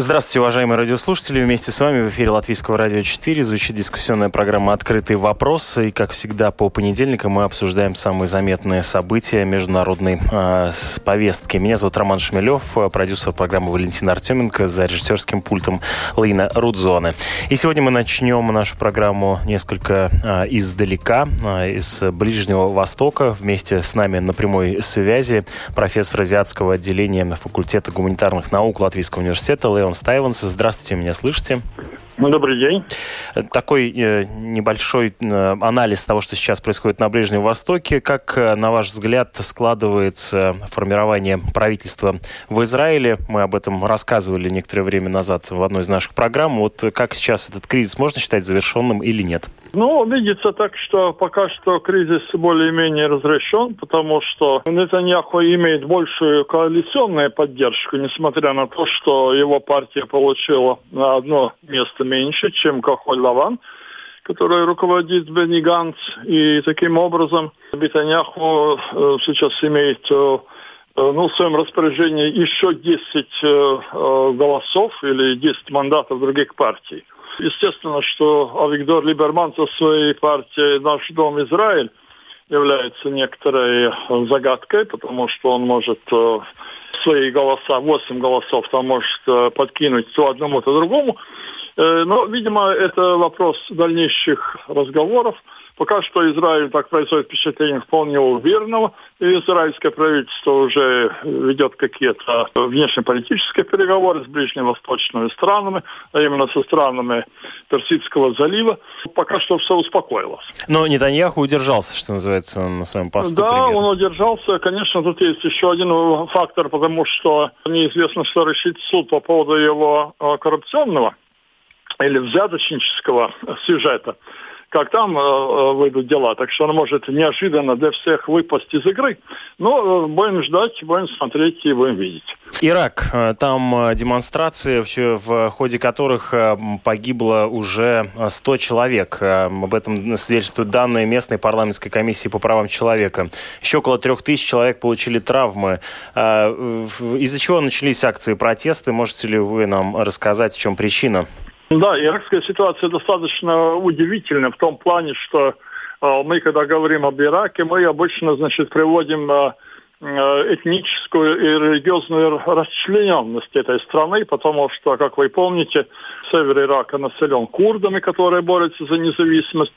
Здравствуйте, уважаемые радиослушатели. Вместе с вами в эфире Латвийского радио 4 звучит дискуссионная программа «Открытый вопрос». И, как всегда, по понедельникам мы обсуждаем самые заметные события международной э, повестки. Меня зовут Роман Шмелев, продюсер программы Валентина Артеменко, за режиссерским пультом Лейна Рудзоне. И сегодня мы начнем нашу программу несколько э, издалека, э, из Ближнего Востока. Вместе с нами на прямой связи профессор азиатского отделения факультета гуманитарных наук Латвийского университета Леон Стайванс. Здравствуйте, меня слышите? Ну, добрый день. Такой э, небольшой э, анализ того, что сейчас происходит на Ближнем Востоке. Как, э, на ваш взгляд, складывается формирование правительства в Израиле? Мы об этом рассказывали некоторое время назад в одной из наших программ. Вот как сейчас этот кризис можно считать завершенным или нет? Ну, видится так, что пока что кризис более-менее разрешен, потому что Нетаньяху имеет большую коалиционную поддержку, несмотря на то, что его партия получила на одно место меньше, чем Кахоль Лаван, который руководит Бенни Ганс. И таким образом Бетаняху э, сейчас имеет э, ну, в своем распоряжении еще 10 голосов или 10 мандатов других партий. Естественно, что Авигдор Либерман со своей партией «Наш дом Израиль» является некоторой загадкой, потому что он может свои голоса, 8 голосов там может подкинуть то одному, то другому. Э, но, видимо, это вопрос дальнейших разговоров. Пока что Израиль, так происходит впечатление, вполне уверенного. И израильское правительство уже ведет какие-то внешнеполитические переговоры с ближневосточными странами, а именно со странами Персидского залива. Пока что все успокоилось. Но Нетаньяху удержался, что называется, на своем посту Да, премьера. он удержался. Конечно, тут есть еще один фактор, потому что неизвестно, что решит суд по поводу его э, коррупционного или взяточнического сюжета, как там э, э, выйдут дела. Так что он может неожиданно для всех выпасть из игры. Но э, будем ждать, будем смотреть и будем видеть. Ирак. Э, там демонстрации, в ходе которых погибло уже 100 человек. Об этом свидетельствуют данные местной парламентской комиссии по правам человека. Еще около 3000 человек получили травмы. Из-за чего начались акции протеста? Можете ли вы нам рассказать, в чем причина? Да, иракская ситуация достаточно удивительна в том плане, что э, мы, когда говорим об Ираке, мы обычно, значит, приводим э этническую и религиозную расчлененность этой страны, потому что, как вы помните, север Ирака населен курдами, которые борются за независимость.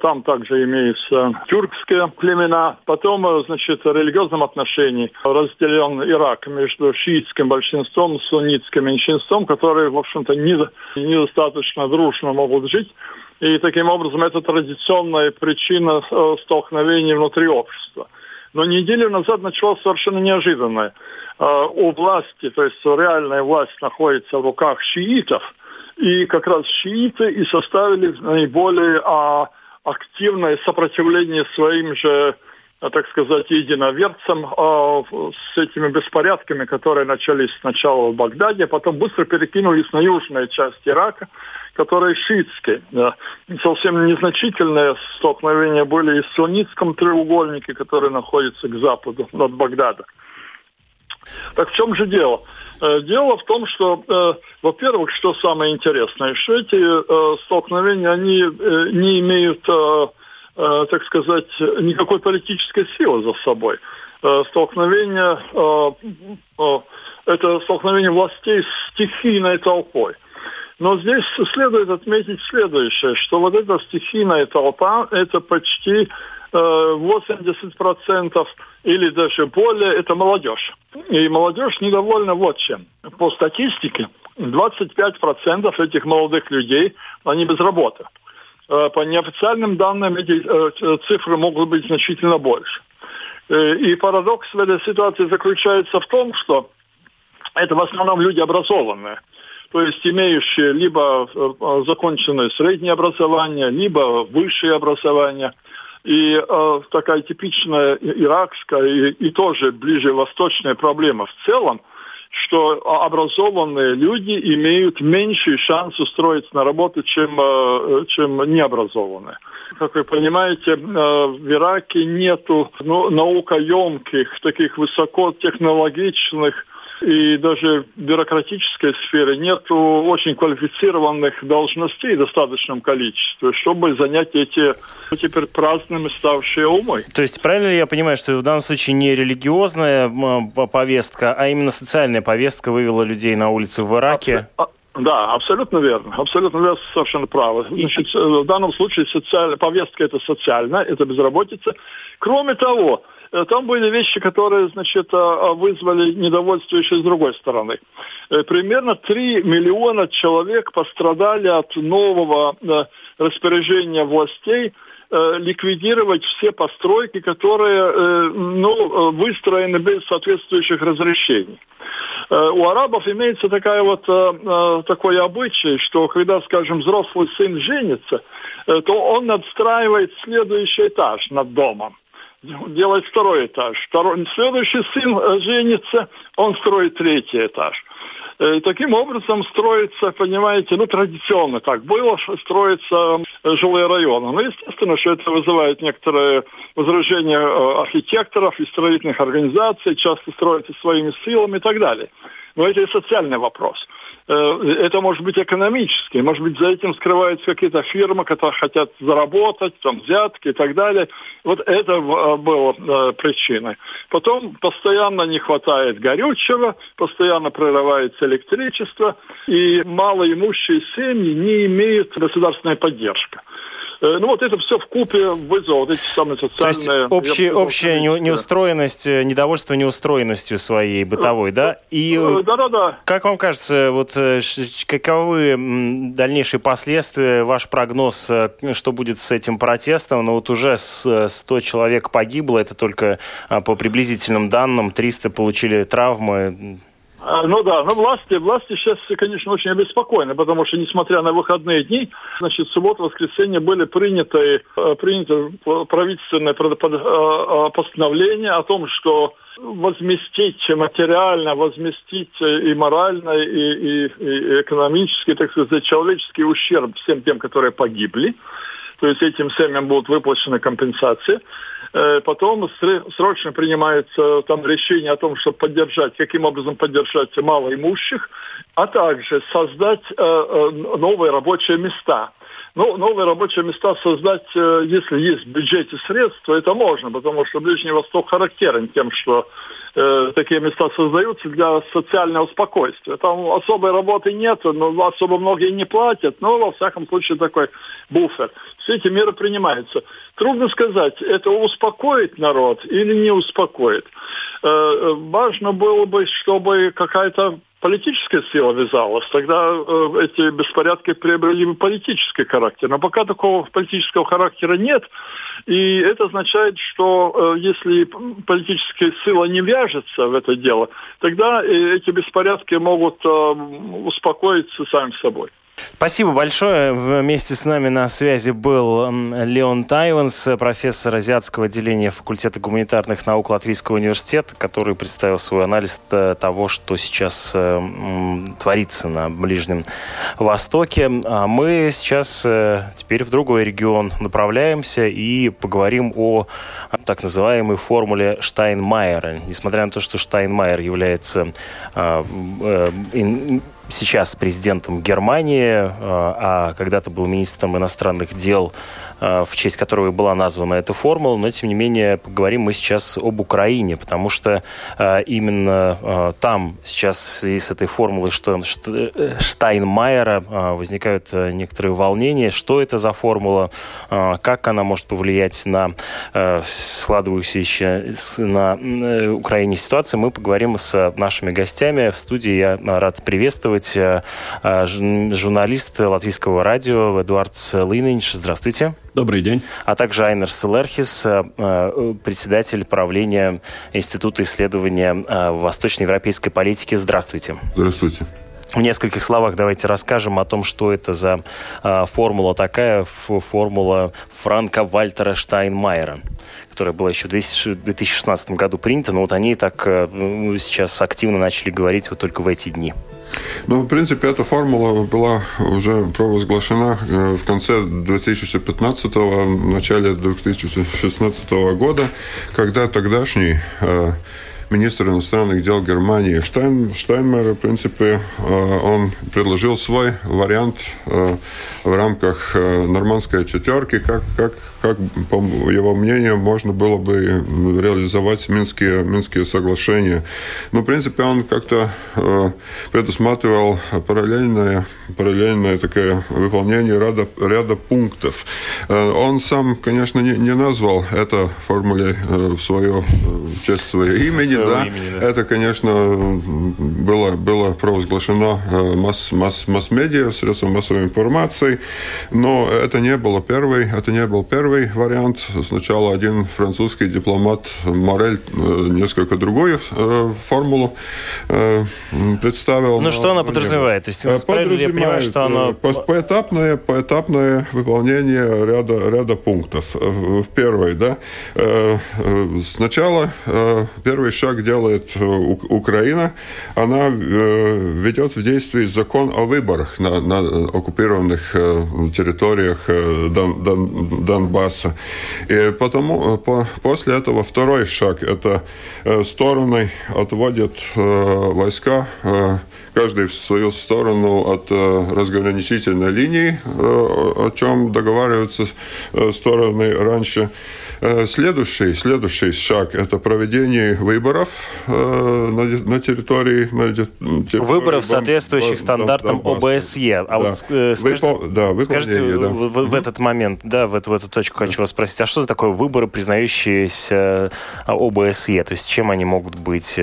Там также имеются тюркские племена. Потом, э, значит, в религиозном отношении разделен Ирак между шиитским большинством и суннитским меньшинством, которые, в общем-то, недостаточно дружно могут жить. И таким образом это традиционная причина э, столкновений внутри общества. Но неделю назад началось совершенно неожиданное. Э, у власти, то есть реальная власть находится в руках шиитов, и как раз шииты и составили наиболее а, активное сопротивление своим же, э, так сказать, единоверцам э, с этими беспорядками, которые начались сначала в Багдаде, а потом быстро перекинулись на южную часть Ирака, которые шиитские. Совсем незначительные столкновения были и в суннитском треугольнике, который находится к западу от Багдада. Так в чем же дело? Э, дело в том, что, э, во-первых, что самое интересное, что эти э, столкновения, они не имеют, так сказать, никакой политической силы за собой. Столкновение, это столкновение властей с стихийной толпой. Но здесь следует отметить следующее, что вот эта стихийная толпа, это почти 80% или даже более это молодежь. И молодежь недовольна вот чем. По статистике 25% этих молодых людей, они без работы. Э, по неофициальным данным эти э, цифры могут быть значительно больше. Э, и парадокс в этой ситуации заключается в том, что это в основном люди образованные то есть имеющие либо законченное среднее образование, либо высшее образование – И э, такая типичная иракская и, и тоже ближе восточная проблема в целом, что образованные люди имеют меньший шанс устроиться на работу, чем, э, чем необразованные. Как вы понимаете, э, в Ираке нету ну, наукоемких, таких высокотехнологичных и даже в бюрократической сфере нет очень квалифицированных должностей в достаточном количестве, чтобы занять эти теперь праздными ставшие умы. То есть правильно ли я понимаю, что в данном случае не религиозная повестка, а именно социальная повестка вывела людей на улицы в Ираке? А, да, абсолютно верно. Абсолютно верно, совершенно правы. Значит, в данном случае социальная повестка это социальная, это безработица. Кроме того, Э, там были вещи, которые, значит, э, э, вызвали недовольство еще с другой стороны. Примерно 3 миллиона человек пострадали от нового распоряжения властей ликвидировать все постройки, которые ну, выстроены без соответствующих разрешений. У арабов имеется такая вот, такой обычай, что когда, скажем, взрослый сын женится, то он надстраивает следующий этаж над домом делать второй этаж. Второй, следующий сын э, женится, он строит третий этаж. И э, таким образом строится, понимаете, ну, традиционно так было, строятся э, жилые районы. Ну, естественно, что это вызывает некоторое возражение архитекторов и строительных организаций, часто строятся своими силами и так далее. Но это и социальный вопрос. Э, это может быть экономический, может быть, за этим скрываются какие-то фирмы, которые хотят заработать, там, взятки и так далее. Вот это э, было э, причиной. Потом постоянно не хватает горючего, постоянно прерывается электричество, и малоимущие семьи не имеют государственной поддержки. Э, ну вот это все в купе вызвало вот эти самые социальные... То есть общий, общая не, неустроенность, э, недовольство неустроенностью своей бытовой, да? И э, да-да-да. Как вам кажется, вот каковы дальнейшие последствия, ваш прогноз, что будет с этим протестом? Ну вот уже 100 человек погибло, это только а, по приблизительным данным, 300 получили травмы. А, ну да, но власти, власти сейчас, конечно, очень обеспокоены, потому что, несмотря на выходные дни, значит, суббота, воскресенье были приняты, э, приняты правительственное э, постановление о том, что возместить материально, возместить и морально, и, и, и экономически, так сказать, человеческий ущерб всем тем, которые погибли. То есть этим семьям будут выплачены компенсации. Э, потом срочно принимается там решение о том, чтобы поддержать, каким образом поддержать малоимущих, а также создать э, э, новые рабочие места. Ну, новые рабочие места создать, если есть в бюджете средства, это можно, потому что Ближний Восток характерен тем, что э, такие места создаются для социального спокойствия. Там особой работы нет, но особо многие не платят, но во всяком случае такой буфер. Все эти меры принимаются. Трудно сказать, это успокоит народ или не успокоит. Э, важно было бы, чтобы какая-то политическая сила вязалась, тогда э, эти беспорядки приобрели бы политический характер. Но пока такого политического характера нет, и это означает, что э, если политическая сила не вяжется в это дело, тогда эти беспорядки могут успокоиться сами собой. Спасибо большое. Вместе с нами на связи был Леон Тайванс, профессор азиатского отделения факультета гуманитарных наук Латвийского университета, который представил свой анализ э, того, что сейчас э, творится на Ближнем Востоке. А мы сейчас э, теперь в другой регион направляемся и поговорим о так называемой формуле Штайнмайера. Несмотря на то, что Штайнмайер является сейчас президентом Германии, э, а когда-то был министром иностранных дел Э, в честь которого была названа эта формула, но тем не менее поговорим мы сейчас об Украине, потому что э, именно там сейчас в связи с этой формулой что, Штайнмайера возникают некоторые волнения. Что это за формула, как она может повлиять на складывающуюся на Украине ситуацию, мы поговорим с нашими гостями. В студии я рад приветствовать журналист латвийского радио Эдуард Лининч. Здравствуйте. Добрый день. А также Айнер Селерхис, э, э, председатель правления Института исследования э, восточноевропейской политики. Здравствуйте. Здравствуйте. В нескольких словах давайте расскажем о том, что это за э, формула такая, формула Франка Вальтера Штайнмайера, которая была еще в 2016 году принята, но вот они так э, сейчас активно начали говорить вот только в эти дни. Ну, в принципе, эта формула была уже провозглашена э, в конце 2015 в начале 2016 года, когда тогдашний э, министр иностранных дел Германии Штайн, Штайнмер, в принципе, э, он предложил свой вариант в рамках нормандской четверки, как, как как, по его мнению, можно было бы реализовать Минские, Минские соглашения. Но, в принципе, он как-то э, предусматривал параллельное, параллельное такое выполнение ряда, ряда пунктов. Э, он сам, конечно, не, не назвал это формуле э, в свою в честь своего имени. да. имени да. Это, конечно, было, было провозглашено э, масс, масс, масс-медиа, средством массовой информации, но это не было первый, это не был первый первый вариант. Сначала один французский дипломат Морель э, несколько другую э, формулу э, представил. Ну, что она подразумевает? То есть, я понимаю, что она... Поэтапное, поэтапное выполнение ряда, ряда пунктов. В первой, да, сначала первый шаг делает Украина. Она ведет в действие закон о выборах на, на оккупированных территориях Донбасса Донбасса. И потому, по, после этого второй шаг – это э, стороны отводят э, войска э, каждый в свою сторону от разграничительной линии, о чем договариваются стороны раньше. Э, следующий, следующий шаг – это проведение выборов э, на, на территории... На территории выборов, соответствующих стандартам ОБСЕ. А да. вот э, скажите, Выпол... да, скажите да. В, в, в этот момент, да, в эту, в эту точку хочу вас спросить, а что за такое выборы, признающиеся ОБСЕ? То есть чем они могут быть,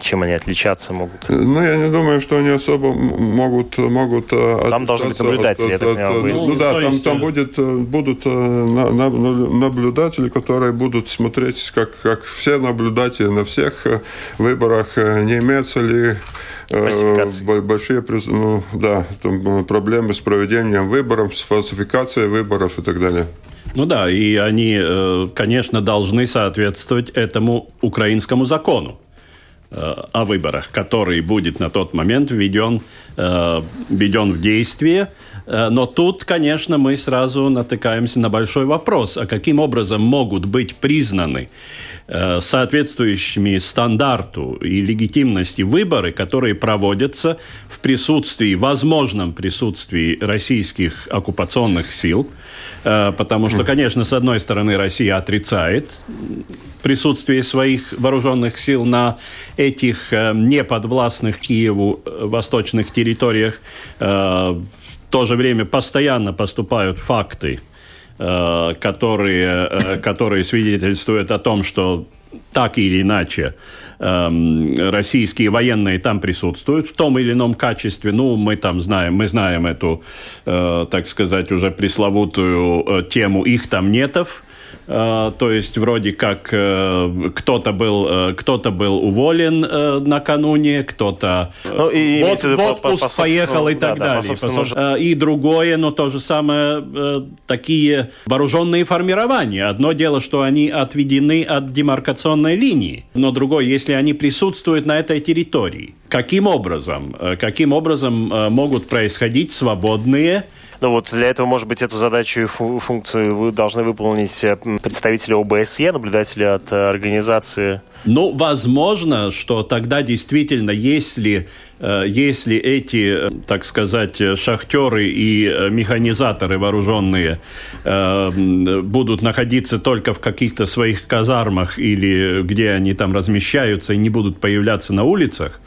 чем они отличаться могут? Ну, я не думаю, что они особо могут... могут там должны быть наблюдатели, от, я так понимаю, ОБСЕ. Ну, да, там, там будет, будут наблюдатели, наблюдатели, которые будут смотреть, как, как все наблюдатели на всех э, выборах, э, не имеется ли э, большие ну, да, там, проблемы с проведением выборов, с фальсификацией выборов и так далее. Ну да, и они, конечно, должны соответствовать этому украинскому закону о выборах, который будет на тот момент введен, введен в действие. Э, но тут, конечно, мы сразу натыкаемся на большой вопрос, а каким образом могут быть признаны э, соответствующими стандарту и легитимности выборы, которые проводятся в присутствии, возможном присутствии российских оккупационных сил, э, потому что, конечно, с одной стороны, Россия отрицает присутствие своих вооруженных сил на этих неподвластных Киеву восточных территориях, то же время постоянно поступают факты, э, которые, э, которые свидетельствуют о том, что так или иначе эм, российские военные там присутствуют в том или ином качестве. Ну, мы там знаем, мы знаем эту, э, так сказать, уже пресловутую тему их там нетов то есть вроде как э, кто-то был, э, кто-то был уволен накануне, кто-то ну, и, вот, в отпуск по, по, поехал и так да, далее. Да, по, и другое, но то же самое, такие вооруженные формирования. Одно дело, что они отведены от демаркационной линии, но другое, если они присутствуют на этой территории. Каким образом? Каким образом могут происходить свободные ну вот для этого, может быть, эту задачу и функцию вы должны выполнить э, представители ОБСЕ, наблюдатели от э, организации. Ну, возможно, что тогда действительно, если, э, если эти, так сказать, шахтеры и механизаторы вооруженные будут находиться только в каких-то своих казармах или где они там размещаются и не будут появляться на улицах,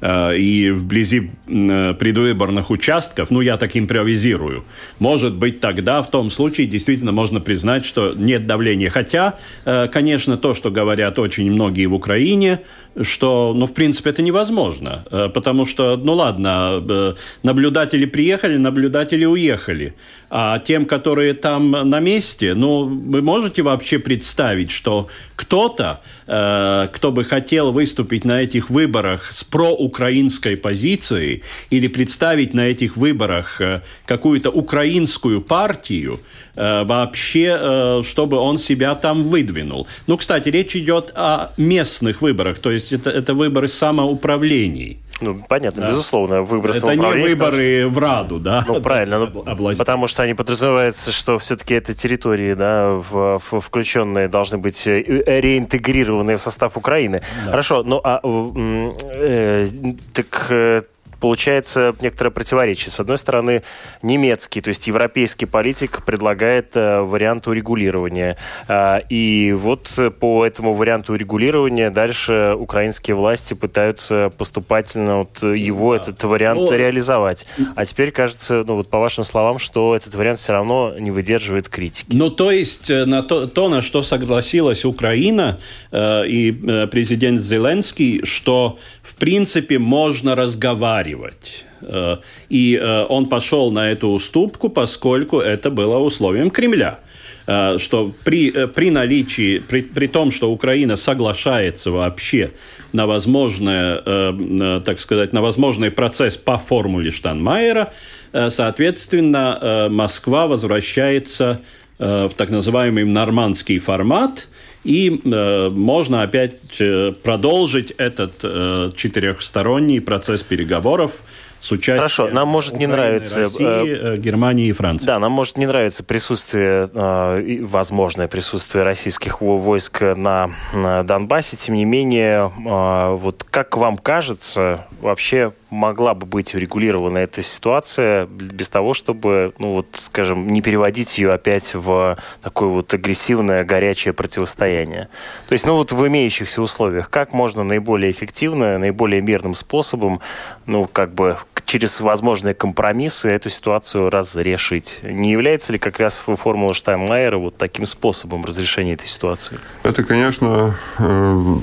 и вблизи предвыборных участков, ну, я так импровизирую. Может быть, тогда в том случае действительно можно признать, что нет давления. Хотя, э, конечно, то, что говорят очень многие в Украине, что, ну, в принципе, это невозможно. Э, потому что, ну, ладно, э, наблюдатели приехали, наблюдатели уехали. А тем, которые там на месте, ну, вы можете вообще представить, что кто-то, э, кто бы хотел выступить на этих выборах с проукраинской позицией или представить на этих выборах э, какую-то украинскую партию, э, вообще, э, чтобы он себя там выдвинул. Ну, кстати, речь идет о местных выборах, то есть это, это выборы самоуправлений. Ну, понятно, да. безусловно, выборы Это не выборы что... в Раду, да? Ну, правильно, ну, потому что они подразумеваются, что все-таки это территории, да, в, в, включенные должны быть э, реинтегрированы в состав Украины. Да. Хорошо, ну, а э, так э, получается некоторое противоречие. С одной стороны, немецкий, то есть европейский политик предлагает э, вариант урегулирования. Э, и вот по этому варианту урегулирования дальше украинские власти пытаются поступательно вот его, да. этот вариант ну, реализовать. А теперь кажется, ну вот по вашим словам, что этот вариант все равно не выдерживает критики. Ну то есть э, на то, то на что согласилась Украина э, и э, президент Зеленский, что в принципе можно разговаривать. Э, и э, он пошел на эту уступку, поскольку это было условием Кремля э, что при, при наличии, при, при том, что Украина соглашается вообще на возможное, так сказать, на возможный процесс по формуле Штанмайера, соответственно, Москва возвращается в так называемый нормандский формат, и э, можно опять э, продолжить этот э, четырехсторонний процесс переговоров с участием Хорошо, нам может Украины, не нравиться России, э, Германии и Франции. Да, нам может не нравиться присутствие, э, возможное присутствие российских войск на, на Донбассе. Тем не менее, э, вот как вам кажется, вообще могла бы быть урегулирована эта ситуация без того, чтобы, ну вот, скажем, не переводить ее опять в такое вот агрессивное, горячее противостояние. То есть, ну вот в имеющихся условиях, как можно наиболее эффективно, наиболее мирным способом, ну как бы через возможные компромиссы эту ситуацию разрешить. Не является ли как раз формула Штайнмайера вот таким способом разрешения этой ситуации? Это, конечно, э,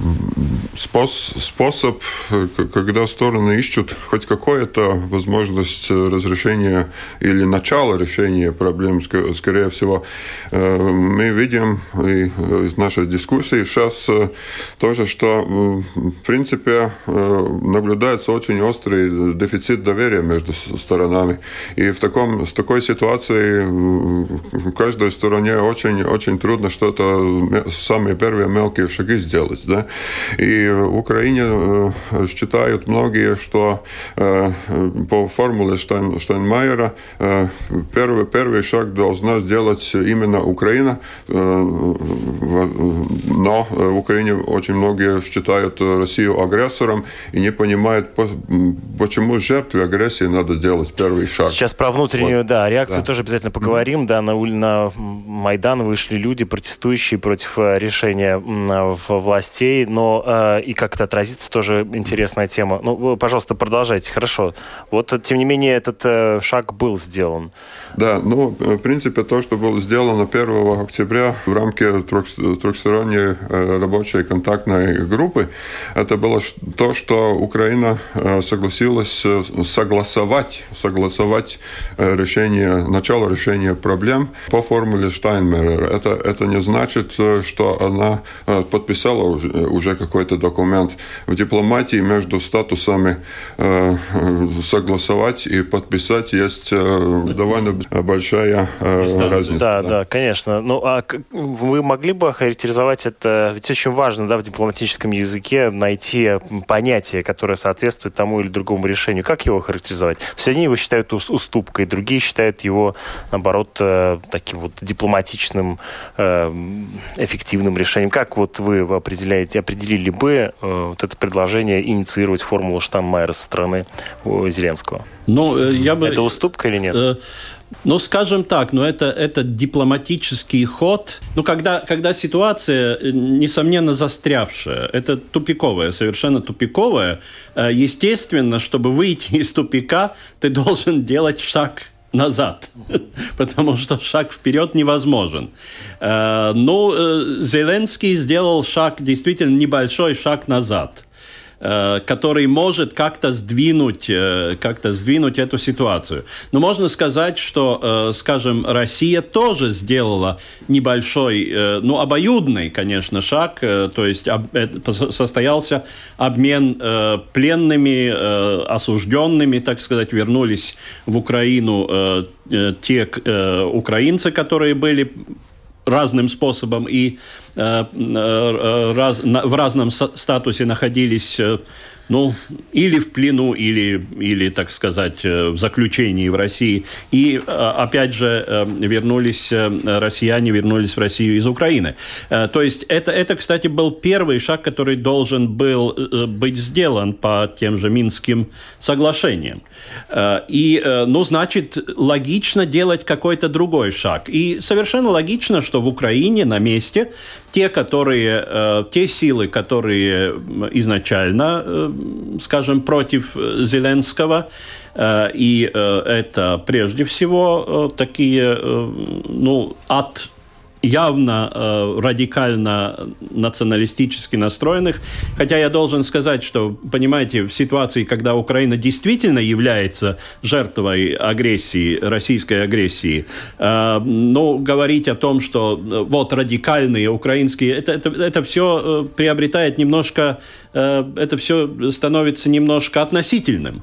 способ, когда стороны ищут хоть какую-то возможность разрешения или начала решения проблем, скорее всего. Э, мы видим и из нашей дискуссии сейчас э, тоже, что в принципе наблюдается очень острый дефицит доверия между сторонами. И в, таком, в такой ситуации в каждой стороне очень, очень трудно что-то, самые первые мелкие шаги сделать. Да? И в Украине э, считают многие, что э, по формуле Штайн, Штайнмайера э, первый, первый шаг должна сделать именно Украина, но в Украине очень многие считают Россию агрессором и не понимают, почему жертве агрессии надо делать первый шаг. Сейчас про внутреннюю, вот. да, реакцию да. тоже обязательно поговорим. Mm-hmm. Да, на, на Майдан вышли люди, протестующие против э, решения властей, но э, и как это отразится, тоже интересная тема. Ну, пожалуйста, продолжайте. Хорошо. Вот, тем не менее, этот э, шаг был сделан. Да, ну, в принципе, то, что было сделано 1 октября в рамке трехсторонней э, рабочей контактной группы, это было то, что Украина э, согласилась э, согласовать, согласовать решение, начало решения проблем по формуле Штайнмерера. Это, это не значит, что она подписала уже, уже какой-то документ. В дипломатии между статусами согласовать и подписать есть довольно большая э, разница. Да, да, да, конечно. Ну, а вы могли бы охарактеризовать это? Ведь очень важно, да, в дипломатическом языке найти понятие, которое соответствует тому или другому решению. Как его характеризовать? То есть одни его считают уступкой, другие считают его, наоборот, э, таким вот дипломатичным, э, эффективным решением. Как вот вы определяете, определили бы вот это предложение инициировать формулу Штанмайера со стороны Зеленского? Ну, я бы... Это уступка или нет? Ну, скажем так, но это, это дипломатический ход. Ну, когда, когда ситуация, э, несомненно, застрявшая, это тупиковая, совершенно тупиковая, э, естественно, чтобы выйти из тупика, ты должен делать шаг назад, потому что шаг вперед невозможен. Э, ну, э, Зеленский сделал шаг, действительно небольшой шаг назад. Э, который может как-то сдвинуть, э, как-то сдвинуть эту ситуацию. Но можно сказать, что, э, скажем, Россия тоже сделала небольшой, ну, обоюдный, конечно, шаг, то есть состоялся обмен пленными, осужденными, так сказать, вернулись в Украину те украинцы, которые были разным способом и э, э, раз, в разном статусе находились э, ну, или в плену, или, или, так сказать, э, в заключении в России. И, э, опять же, э, вернулись, россияне вернулись в Россию из Украины. То есть это, это, кстати, был первый шаг, который должен был быть сделан по тем же Минским соглашениям. И, ну, значит, логично делать какой-то другой шаг. И совершенно логично, что в Украине на месте те, которые, э, те силы, которые изначально, э, скажем, против Зеленского, э, и это прежде всего такие, ну, от явно э, радикально националистически настроенных. Хотя я должен сказать, что, понимаете, в ситуации, когда Украина действительно является жертвой агрессии, российской агрессии, э, ну, говорить о том, что э, вот радикальные украинские, это, это, это все э, приобретает немножко, э, это все становится немножко относительным.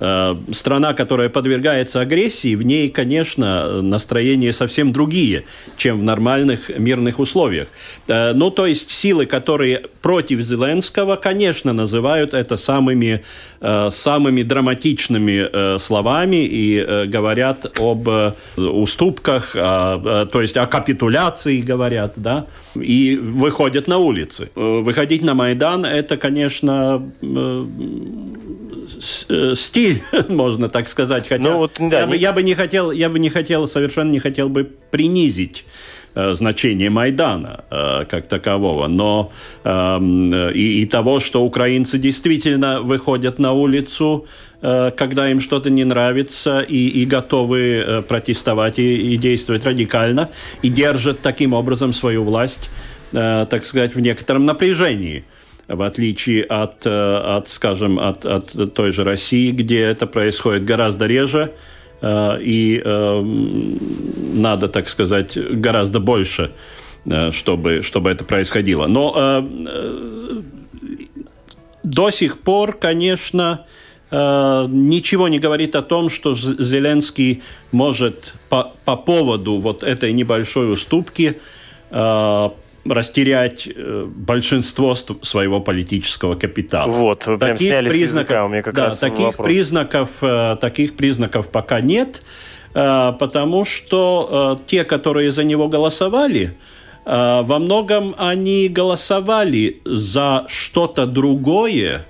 Э, страна, которая подвергается агрессии, в ней, конечно, настроения совсем другие, чем в нормальных мирных условиях. Э, ну, то есть силы, которые против Зеленского, конечно, называют это самыми, э, самыми драматичными словами и говорят об уступках, то есть о капитуляции говорят, да, и выходят на улицы. Выходить на Майдан – это, конечно, стиль, можно так сказать. Хотя ну, вот, да, я, не... бы, я бы не хотел, я бы не хотел, совершенно не хотел бы принизить э, значение Майдана э, как такового, но э, и, и того, что украинцы действительно выходят на улицу, э, когда им что-то не нравится, и, и готовы э, протестовать и, и действовать радикально, и держат таким образом свою власть, э, так сказать, в некотором напряжении в отличие от, э, от скажем, от, от той же России, где это происходит гораздо реже, э, и э, надо, так сказать, гораздо больше, чтобы, чтобы это происходило. Но до сих пор, конечно, ничего не говорит о том, что Зеленский может по, по поводу вот этой небольшой уступки растерять э, большинство своего политического капитала. Вот, вы прям таких сняли признаков, языка, у меня как да, раз таких вопрос. признаков, э, таких признаков пока нет, э, потому что те, которые за него голосовали, во многом они голосовали за что-то другое,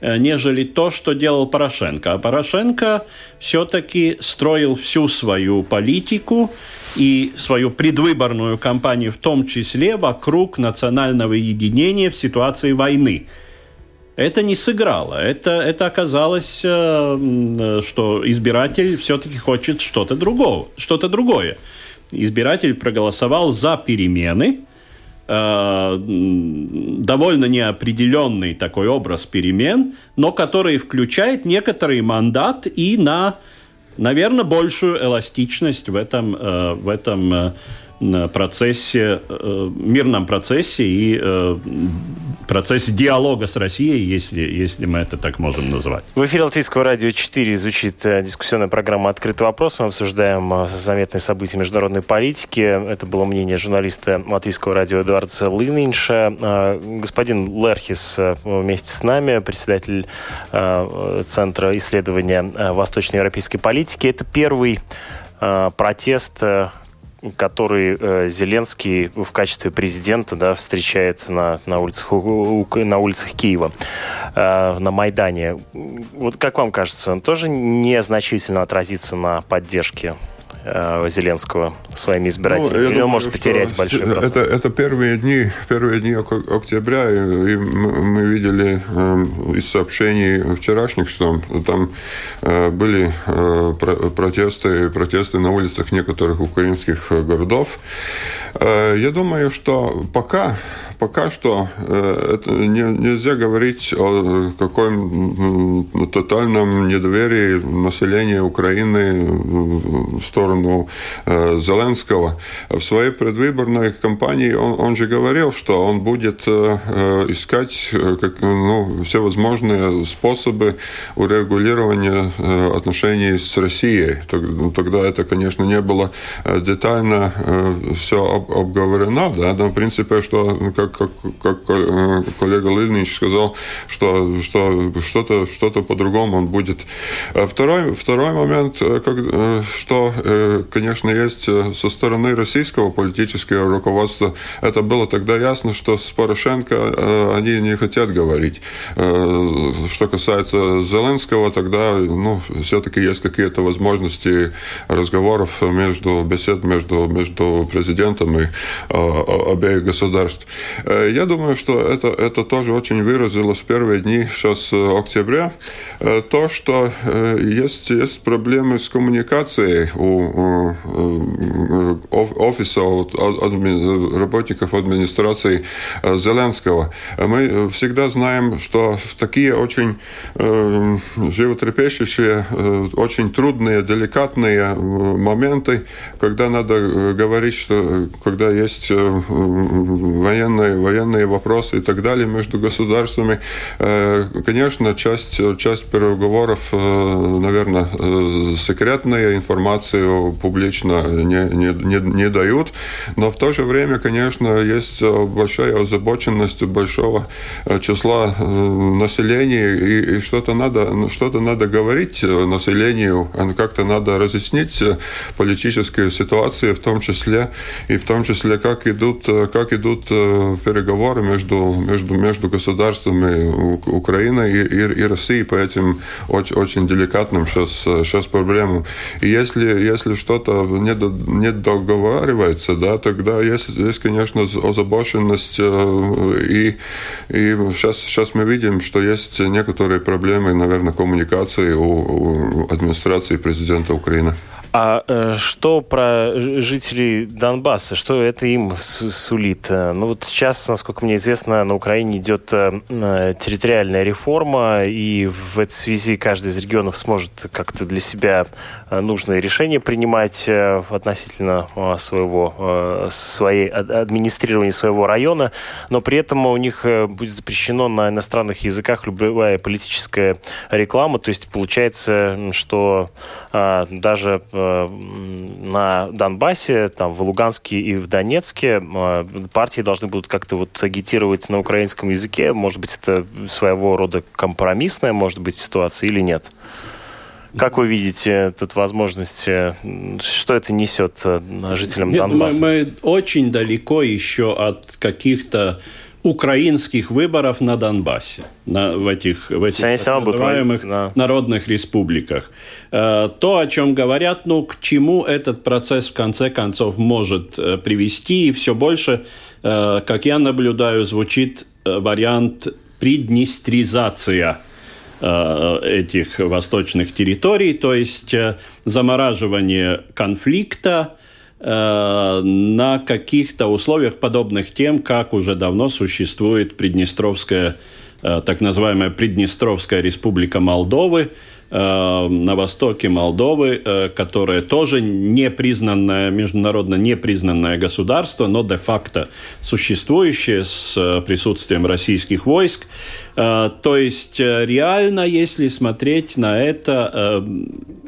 нежели то, что делал Порошенко. А Порошенко все-таки строил всю свою политику и свою предвыборную кампанию в том числе вокруг национального единения в ситуации войны. Это не сыграло. Это, это оказалось, э, что избиратель все-таки хочет что-то другого, что-то другое. Избиратель проголосовал за перемены, э, довольно неопределенный такой образ перемен, но который включает некоторый мандат и на наверное, большую эластичность в этом, э, в этом э, процессе, э, мирном процессе и э, процессе диалога с Россией, если, если мы это так можем назвать. В эфире Латвийского радио 4 звучит э, дискуссионная программа «Открытый вопрос». Мы обсуждаем заметные события международной политики. Это было мнение журналиста Латвийского радио Эдуарда Лынинша. Господин Лерхис вместе с нами, председатель Центра исследования восточноевропейской политики. Это первый протест который э, Зеленский в качестве президента да, встречает на, на, улицах, на улицах Киева, э, на Майдане. Вот как вам кажется, он тоже незначительно отразится на поддержке Зеленского своими избирателями? Ну, Или думаю, он может потерять большой процент? Это, это первые дни, первые дни октября, и мы видели э, из сообщений вчерашних, что там э, были э, протесты, протесты на улицах некоторых украинских городов. Э, я думаю, что пока пока что э, это не, нельзя говорить о каком тотальном недоверии населения Украины в сторону э, Зеленского. В своей предвыборной кампании он, он же говорил, что он будет э, искать как, ну, все возможные способы урегулирования отношений с Россией. Тогда это, конечно, не было детально все обговорено, да, но в принципе, что как как, как э, коллега Лильнич сказал, что, что что-то что по-другому он будет. А второй, второй момент, э, как, э, что, конечно, есть со стороны российского политического руководства, это было тогда ясно, что с Порошенко они не хотят говорить. Что касается Зеленского, тогда ну, все-таки есть какие-то возможности разговоров между бесед между, между президентом и обеих государств. Э, я думаю, что это, это тоже очень выразилось в первые дни сейчас э, октября. Э, то, что есть, есть проблемы с коммуникацией у, офиса, у работников администрации Зеленского. Мы всегда знаем, что в такие очень животрепещущие, очень трудные, деликатные моменты, когда надо говорить, что когда есть военная военные вопросы и так далее между государствами. Э, конечно, часть, часть переговоров, э, наверное, э, секретная, информацию публично не, не, не, не дают, но в то же время, конечно, есть большая озабоченность большого числа населения, и, и что-то надо, что-то надо говорить населению, как-то надо разъяснить политическую ситуацию, в том числе, и в том числе, как идут, как идут переговоры между, между, между государствами Украины и, и, и России по этим очень, очень деликатным сейчас, сейчас проблемам. И если, если что-то не, не договаривается, да, тогда есть, есть конечно, озабоченность. Э, и, и сейчас, сейчас мы видим, что есть некоторые проблемы, наверное, коммуникации у, у администрации президента Украины. А э, что про жителей Донбасса? Что это им сулит? Э, ну вот сейчас, насколько мне известно, на Украине идет э, территориальная реформа, и в этой связи каждый из регионов сможет как-то для себя нужные решения принимать относительно своего, своей администрирования своего района, но при этом у них будет запрещено на иностранных языках любая политическая реклама, то есть получается, что даже Э, на Донбассе, там, в Луганске и в Донецке э, партии должны будут как-то вот агитировать на украинском языке. Может быть, это своего рода компромиссная, может быть, ситуация или нет? Как вы видите тут возможность, э, что это несет жителям Донбасса? Мы, мы очень далеко еще от каких-то украинских выборов на Донбассе, на, в этих, в этих так называемых да. народных республиках. Э, то, о чем говорят, ну, к чему этот процесс в конце концов может э, привести, и все больше, э, как я наблюдаю, звучит вариант приднестризация этих восточных территорий, то есть замораживание конфликта, на каких-то условиях, подобных тем, как уже давно существует Приднестровская, э, так называемая Приднестровская республика Молдовы, э, на востоке Молдовы, которое тоже не признанное, международно не признанное государство, но де-факто существующее с присутствием российских войск. То есть реально, если смотреть на это,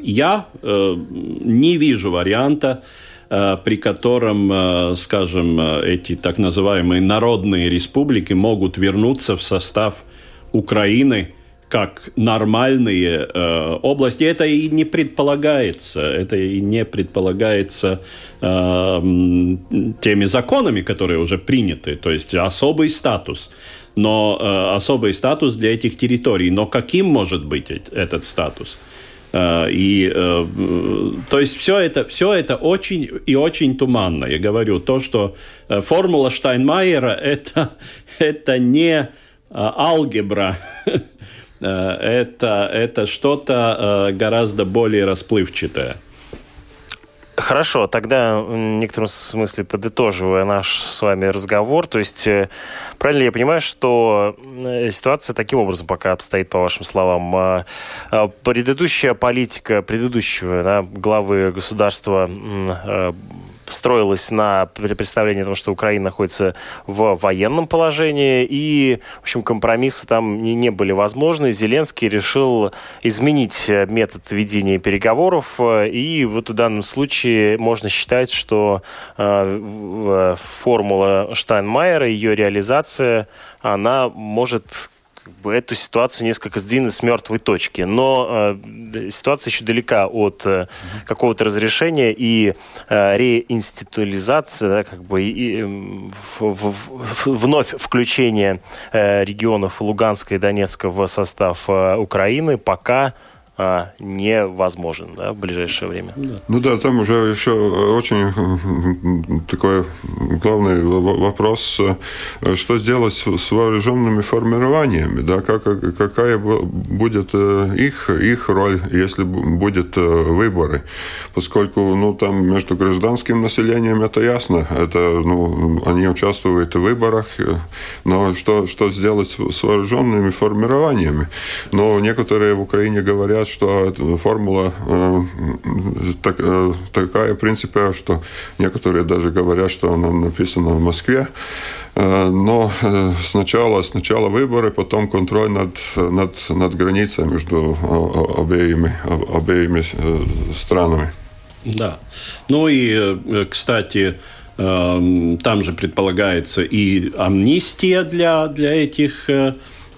я не вижу варианта, Э, при котором, э, скажем, э, эти так называемые народные республики могут вернуться в состав Украины как нормальные э, области. Это и не предполагается. Это и не предполагается э, теми законами, которые уже приняты. То есть особый статус. Но э, особый статус для этих территорий. Но каким может быть этот статус? И, то есть все это, все это очень и очень туманно. Я говорю, то, что формула Штайнмайера это, это не алгебра, это, это что-то гораздо более расплывчатое. Хорошо, тогда в некотором смысле подытоживая наш с вами разговор, то есть э, правильно я понимаю, что э, ситуация таким образом пока обстоит, по вашим словам. А, а предыдущая политика предыдущего да, главы государства э, строилась на представлении о том, что Украина находится в военном положении, и, в общем, компромиссы там не, не были возможны. Зеленский решил изменить метод ведения переговоров, и вот в данном случае можно считать, что э, формула Штайнмайера, ее реализация, она может как бы эту ситуацию несколько сдвинуть с мертвой точки. Но э, ситуация еще далека от э, какого-то разрешения и э, реинституализации, да, как бы и, и, в, в, в, вновь включение э, регионов Луганска и Донецка в состав э, Украины пока а, невозможен да, в ближайшее время. Ну да, там уже еще очень такой главный вопрос, что сделать с вооруженными формированиями, да, как, какая будет э, их, их роль, если будет э, выборы, поскольку ну, там между гражданским населением это ясно, это, ну, они участвуют в выборах, но что, что сделать с вооруженными формированиями? Но некоторые в Украине говорят, говорят, что формула э, э, такая, в принципе, что некоторые даже говорят, что она написана в Москве. Э, но сначала, сначала выборы, потом контроль над, над, над границей между обеими, обеими странами. Да. Ну и, кстати, там же предполагается и амнистия для, для этих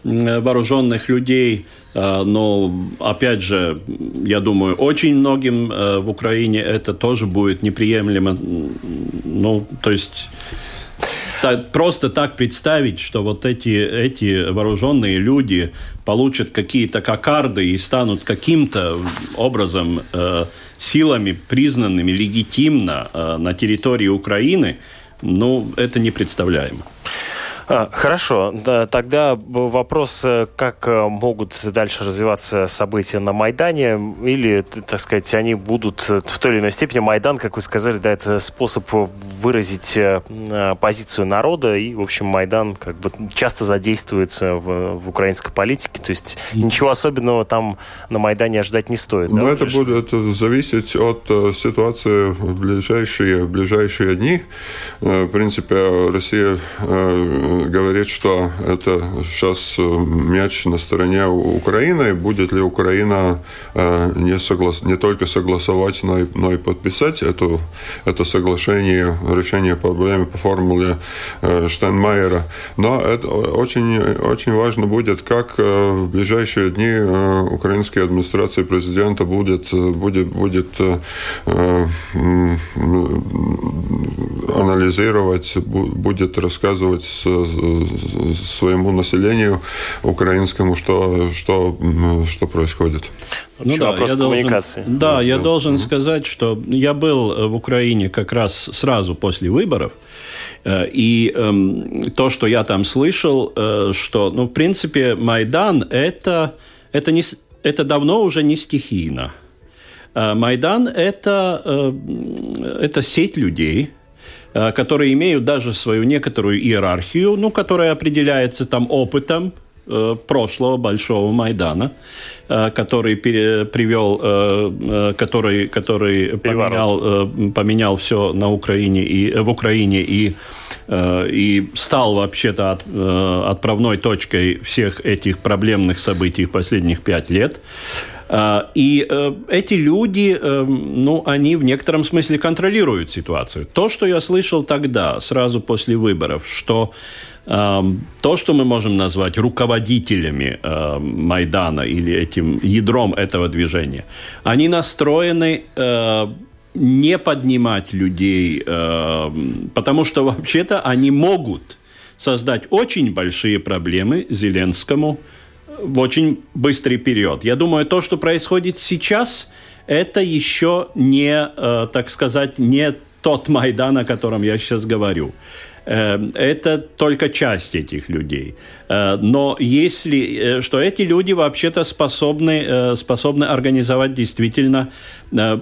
вооруженных людей – но, опять же, я думаю, очень многим э, в Украине это тоже будет неприемлемо. Ну, то есть так, просто так представить, что вот эти, эти вооруженные люди получат какие-то кокарды и станут каким-то образом э, силами, признанными легитимно э, на территории Украины, ну, это непредставляемо. А, хорошо, да, тогда вопрос, э, как э, могут дальше развиваться события на Майдане, или, так сказать, они будут э, в той или иной степени, Майдан, как вы сказали, да, это способ выразить позицию народа, и, в общем, Майдан как бы часто задействуется в, в украинской политике, то есть ничего особенного там на Майдане ожидать не стоит. Но да, это будет это зависеть от ситуации в ближайшие, в ближайшие дни. В принципе, Россия говорит, что это сейчас э, мяч на стороне Украины. Будет ли Украина э, не, соглас... не только согласовать, но и, но и подписать эту, это соглашение, решение проблемы по формуле э, Штайнмайера. Но это очень, очень важно будет, как в ближайшие дни украинская администрация президента будет, будет, будет анализировать, будет рассказывать своему населению украинскому, что, что, что происходит. Ну да, вопрос я коммуникации. Должен, да, я да. должен сказать, что я был в Украине как раз сразу после выборов, э, и э, то, что я там слышал, э, что, ну, в принципе, Майдан это, это, не, это давно уже не стихийно. Э, Майдан это, э, это сеть людей, Э, которые имеют даже свою некоторую иерархию, ну, которая определяется там опытом э, прошлого большого Майдана, э, который пере, привел, который, который поменял, поменял все на Украине и в Украине и и стал вообще-то от, отправной точкой всех этих проблемных событий последних пять лет. А, и э, эти люди, э, ну, они в некотором смысле контролируют ситуацию. То, что я слышал тогда, сразу после выборов, что э, то, что мы можем назвать руководителями Майдана или этим ядром этого движения, они настроены не поднимать людей, потому что вообще-то они могут создать очень большие проблемы Зеленскому, в очень быстрый период. Я думаю, то, что происходит сейчас, это еще не, так сказать, не тот Майдан, о котором я сейчас говорю. Эм, это только часть этих людей. Э, но если, э, что эти люди вообще-то способны, э, способны организовать действительно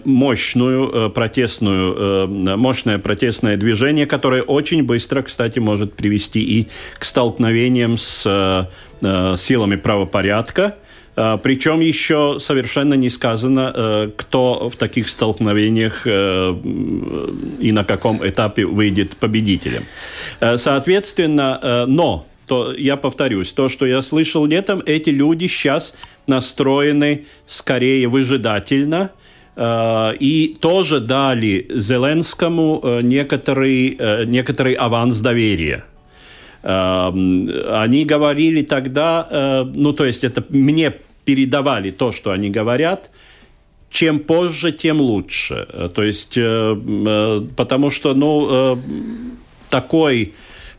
мощную протестную, мощное протестное движение, которое очень быстро, кстати, может привести и к столкновениям с силами правопорядка, Причем еще совершенно не сказано, э, кто в таких столкновениях э, и на каком этапе выйдет победителем. Э, соответственно, но то я повторюсь, то, что я слышал летом, эти люди сейчас настроены скорее выжидательно, и тоже дали Зеленскому некоторый, некоторый аванс доверия. Эм, они говорили тогда, э, ну то есть это мне передавали то, что они говорят, чем позже, тем лучше. Э, то есть, э, потому что, ну, такой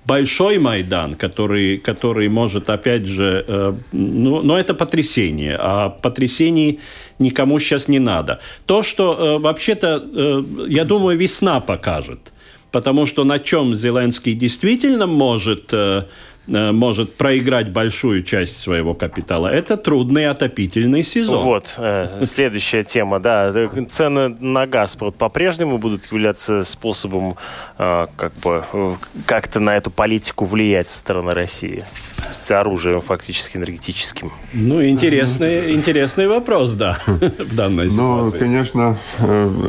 большой Майдан, который, который может, опять же, ну, но это потрясение, а потрясений никому сейчас не надо. То, что вообще-то, я думаю, весна покажет потому что на чем Зеленский действительно может э, э, может проиграть большую часть своего капитала, это трудный отопительный сезон. Вот, э, следующая тема, да. Цены на газ по-прежнему будут являться способом э, как бы э, как-то на эту политику влиять со стороны России. С оружием фактически энергетическим. Ну, интересный, интересный вопрос, да, в данной ну, ситуации. Ну, конечно,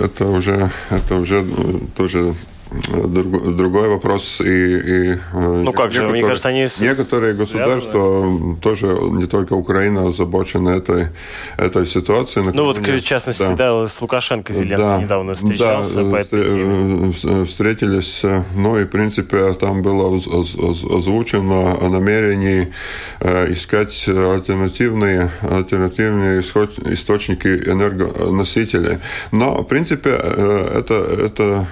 это уже, это уже тоже другой вопрос. И, и э, ну как же, мне кажется, они Некоторые государства, связаны. тоже не только Украина, озабочены этой, этой ситуацией. Ну вот, в частности, да. да, с Лукашенко Зеленский да, недавно встречался да, по этой теме. Встретились, ну и, в принципе, там было озвучено о намерении э, искать альтернативные, альтернативные источники энергоносителей. Но, в принципе, э, это, это,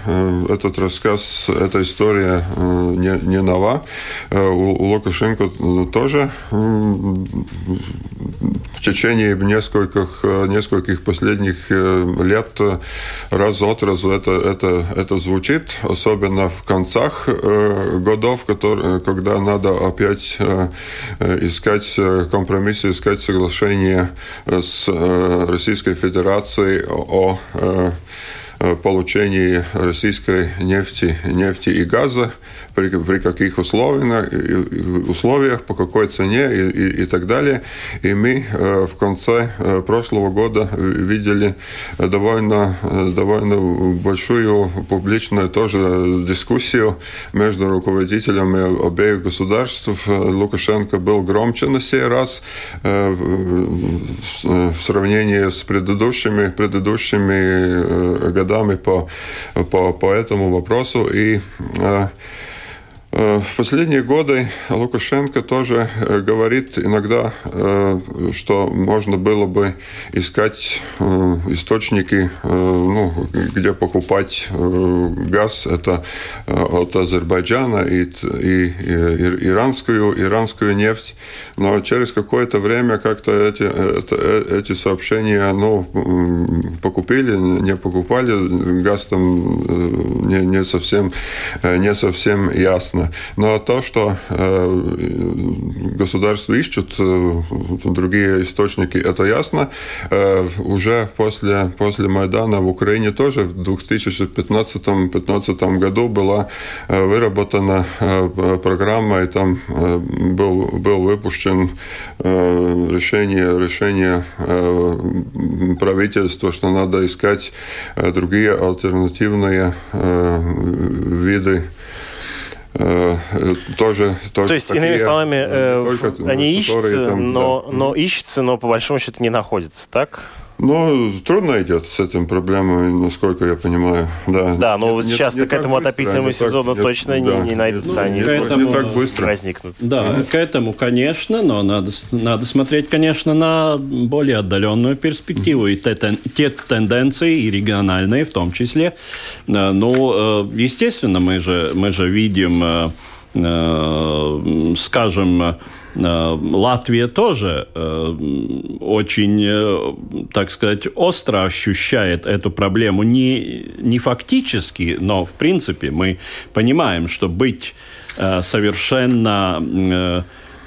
этот рассказ, эта история э, не, не нова. Э, у Лукашенко тоже в течение нескольких, нескольких последних э, лет раз от разу это, это, это звучит, особенно в концах годов, которые, когда надо опять искать компромиссы, искать соглашение с Российской Федерацией о Э, получении российской нефти, нефти и газа, при, при каких условиях, условиях, по какой цене и, и, и так далее. И мы э, в конце э, прошлого года видели довольно, довольно большую публичную тоже дискуссию между руководителями обеих государств. Лукашенко был громче на сей раз в сравнении с предыдущими, предыдущими годами годами по, по, по этому вопросу. И Э, в последние годы Лукашенко тоже э, говорит иногда, э, что можно было бы искать источники, ну, где покупать газ. Это от Азербайджана и, и, и иранскую, иранскую нефть. Но через какое-то время как-то эти, это, эти сообщения ну, покупили, не покупали. Газ там не, не, совсем, не совсем ясно. Но то, что э, государства ищут э, другие источники, это ясно. Э, уже после, после Майдана в Украине тоже в 2015-2015 году была выработана программа, и там был, был выпущен решение, решение правительства, что надо искать другие альтернативные виды тоже, тоже То есть, такие, иными словами, э, только, они ищутся, там, но, да. но ищутся, но по большому счету не находятся, так? Ну, трудно идет с этим проблемой, насколько я понимаю. Да, да но вот сейчас к этому отопительному сезону так, точно нет, не, не найдутся. Ну, они этому, не так быстро возникнут. Да, mm-hmm. к этому, конечно, но надо, надо смотреть, конечно, на более отдаленную перспективу. Mm-hmm. И те, те тенденции, и региональные в том числе. Э, ну, э, естественно, мы же, мы же видим, э, скажем, Латвия тоже очень, так сказать, остро ощущает эту проблему. Не, не фактически, но в принципе мы понимаем, что быть совершенно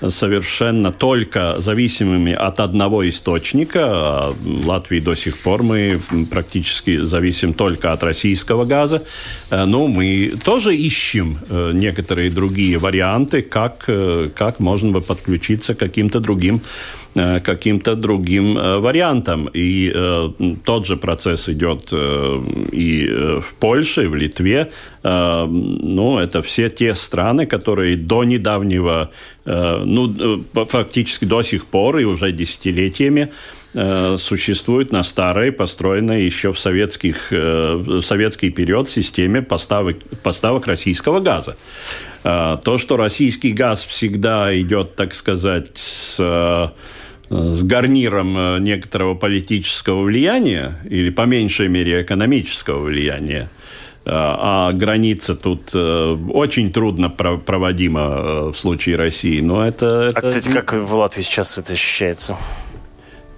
совершенно только зависимыми от одного источника. А Латвии до сих пор мы практически зависим только от российского газа. Э, Но ну, мы тоже ищем э, некоторые другие варианты, как, э, как можно бы подключиться к каким-то другим каким-то другим э, вариантом. И э, тот же процесс идет э, и э, в Польше, и в Литве. Э, ну, это все те страны, которые до недавнего, э, ну, фактически до сих пор и уже десятилетиями существуют на старой, построенной еще в, советских, в советский период системе поставок, поставок российского газа. То, что российский газ всегда идет, так сказать, с с гарниром э, некоторого политического влияния или по меньшей мере экономического влияния. Э, а граница тут э, очень трудно проводима в случае России. Но это, это... А, кстати, как в Латвии сейчас это ощущается?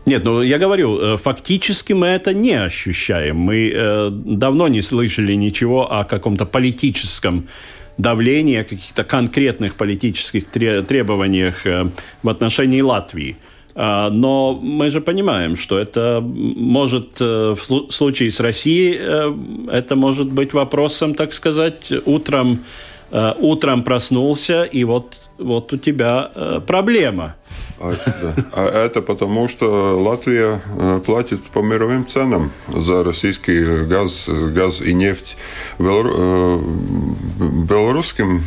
Нет, ну я говорю, фактически мы это не ощущаем. Мы э, давно не слышали ничего о каком-то политическом давлении, о каких-то конкретных политических требованиях э, в отношении Латвии. А, но мы же понимаем, что это может э, в случае с Россией, э, это может быть вопросом, так сказать, утром, э, утром проснулся, и вот, вот у тебя проблема. А, да. а это потому, что Латвия платит по мировым ценам за российский газ, газ и нефть. Белорусским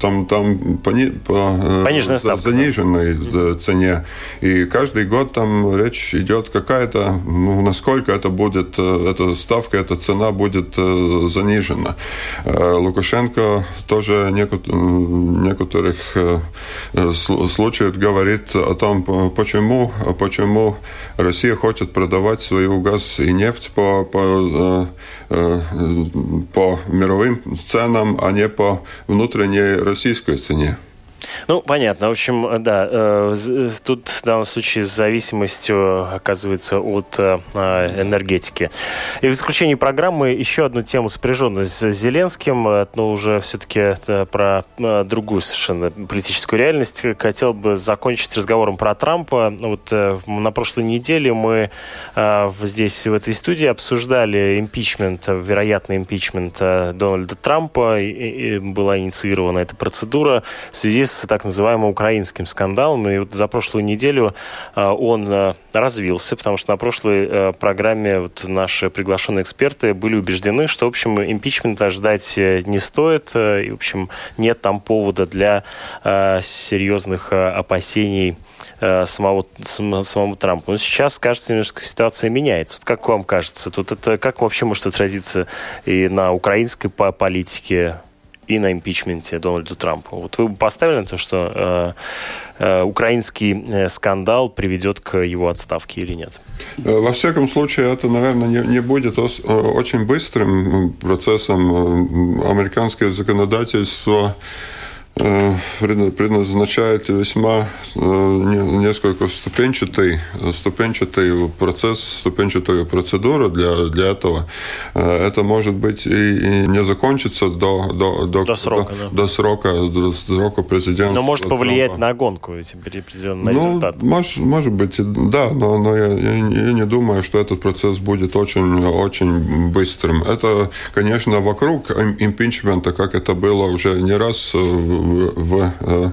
там, там по, по заниженной цене. И каждый год там речь идет какая-то, ну, насколько это будет, эта ставка, эта цена будет занижена. Лукашенко тоже некоторых случаев говорит о том, почему, почему Россия хочет продавать свою газ и нефть по, по, по мировым ценам, а не по внутренней российской цене. Ну, понятно. В общем, да, э, э, тут в данном случае с зависимостью оказывается от э, энергетики. И в заключении программы еще одну тему, сопряженную с Зеленским, но уже все-таки про другую совершенно политическую реальность. Хотел бы закончить разговором про Трампа. Вот на прошлой неделе мы здесь, в этой студии, обсуждали импичмент, вероятный импичмент Дональда Трампа. И была инициирована эта процедура в связи с так называемым украинским скандалом. И вот за прошлую неделю а, он а, развился, потому что на прошлой а, программе вот наши приглашенные эксперты были убеждены, что, в общем, импичмента ждать э, не стоит. Э, и, в общем, нет там повода для серьезных опасений самого, самому Трампу. Но сейчас, кажется, немножко ситуация меняется. Вот как вам кажется, тут это как вообще может отразиться и на украинской политике, и на импичменте Дональду Трампу. Вот вы бы поставили на то, что э, э, украинский э, скандал приведет к его отставке или нет? Э, во всяком случае, это, наверное, не, не будет очень быстрым процессом. Американское законодательство Э, предназначает весьма э, несколько ступенчатый, ступенчатый процесс, ступенчатую процедуру для, для этого. Э, это может быть и не закончится до, до, до, до срока, до, да. до срока, до срока президента. Но может повлиять Трампа. на гонку, эти определенный ну, результат. Может, может быть, да, но, но я, я, я не думаю, что этот процесс будет очень, очень быстрым. Это, конечно, вокруг импичмента, как это было уже не раз в э,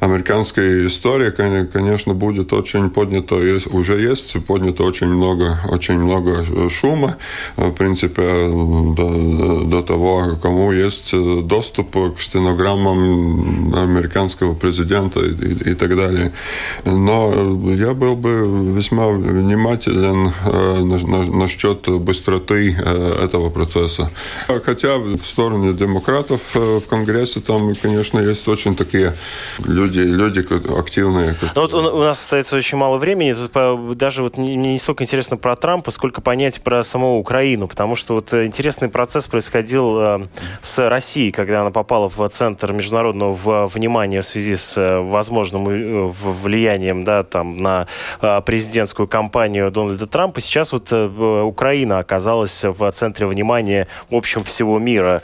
американской истории, конечно, будет очень поднято, уже есть поднято очень много, очень много шума. В принципе, до, до того, кому есть доступ к стенограммам американского президента и, и, так далее. Но я был бы весьма внимателен э, насчет быстроты э, этого процесса. Хотя в стороне демократов в Конгрессе там, конечно, есть очень такие люди, люди активные. Ну вот у нас остается очень мало времени. Тут даже вот не, не столько интересно про Трампа, сколько понять про саму Украину, потому что вот интересный процесс происходил э, с Россией, когда она попала в центр международного внимания в связи с э, возможным э, влиянием да, там, на президентскую кампанию Дональда Трампа. Сейчас вот Украина оказалась в центре внимания, в общем, всего мира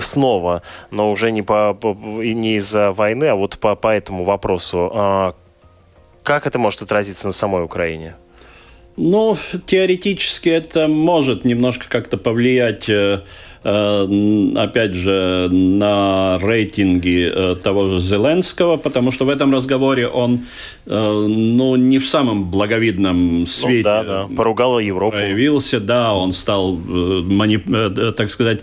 снова, но уже не, по, не из-за войны, а вот по, по этому вопросу. А как это может отразиться на самой Украине? Ну, теоретически это может немножко как-то повлиять э, опять же, на рейтинги э, того же Зеленского, потому что в этом разговоре он, ну, не в самом благовидном ну свете. Ну, да, да, поругал Европу. Проявился, да, он стал, так сказать,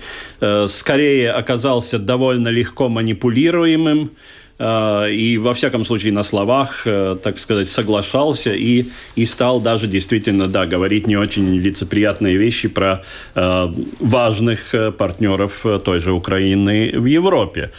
скорее оказался довольно легко манипулируемым, Э, и во всяком случае на словах, э, так сказать, соглашался и, и стал даже действительно, да, говорить не очень лицеприятные вещи про э, важных партнеров той же Украины в Европе.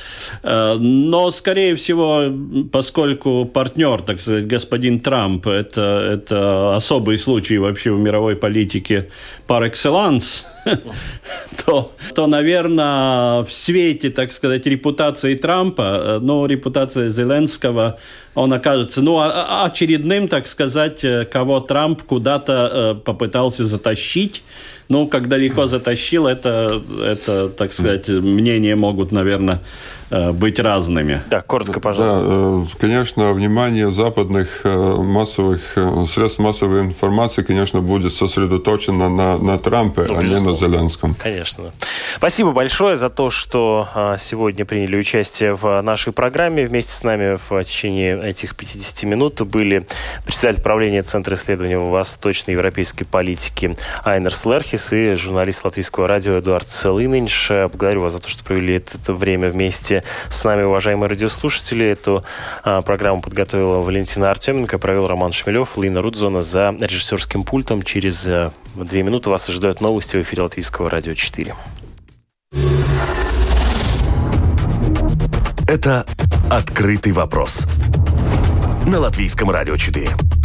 Но, скорее всего, поскольку партнер, так сказать, господин Трамп, это, это особый случай вообще в мировой политике par excellence, то, то, наверное, в свете, так сказать, репутации Трампа, ну, репутация Зеленского, он окажется, ну, а, а, очередным, так сказать, э, кого Трамп куда-то э, попытался затащить. Ну, как далеко затащил, это, это так сказать, мнения могут, наверное, Э, быть разными. Да, коротко, пожалуйста. Да, э, конечно, внимание западных э, массовых средств массовой информации, конечно, будет сосредоточено на, на Трампе, ну, а не на Зеленском. Конечно. Спасибо большое за то, что сегодня приняли участие в нашей программе. Вместе с нами в течение этих 50 минут были председатель правления Центра исследования восточной европейской политики Айнер Слерхис и журналист латвийского радио Эдуард Целынинш. Благодарю вас за то, что провели это время вместе с нами, уважаемые радиослушатели. Эту а, программу подготовила Валентина Артеменко, провел Роман Шмелев, Лина Рудзона за режиссерским пультом. Через а, две минуты вас ожидают новости в эфире Латвийского радио 4. Это «Открытый вопрос» на Латвийском радио 4.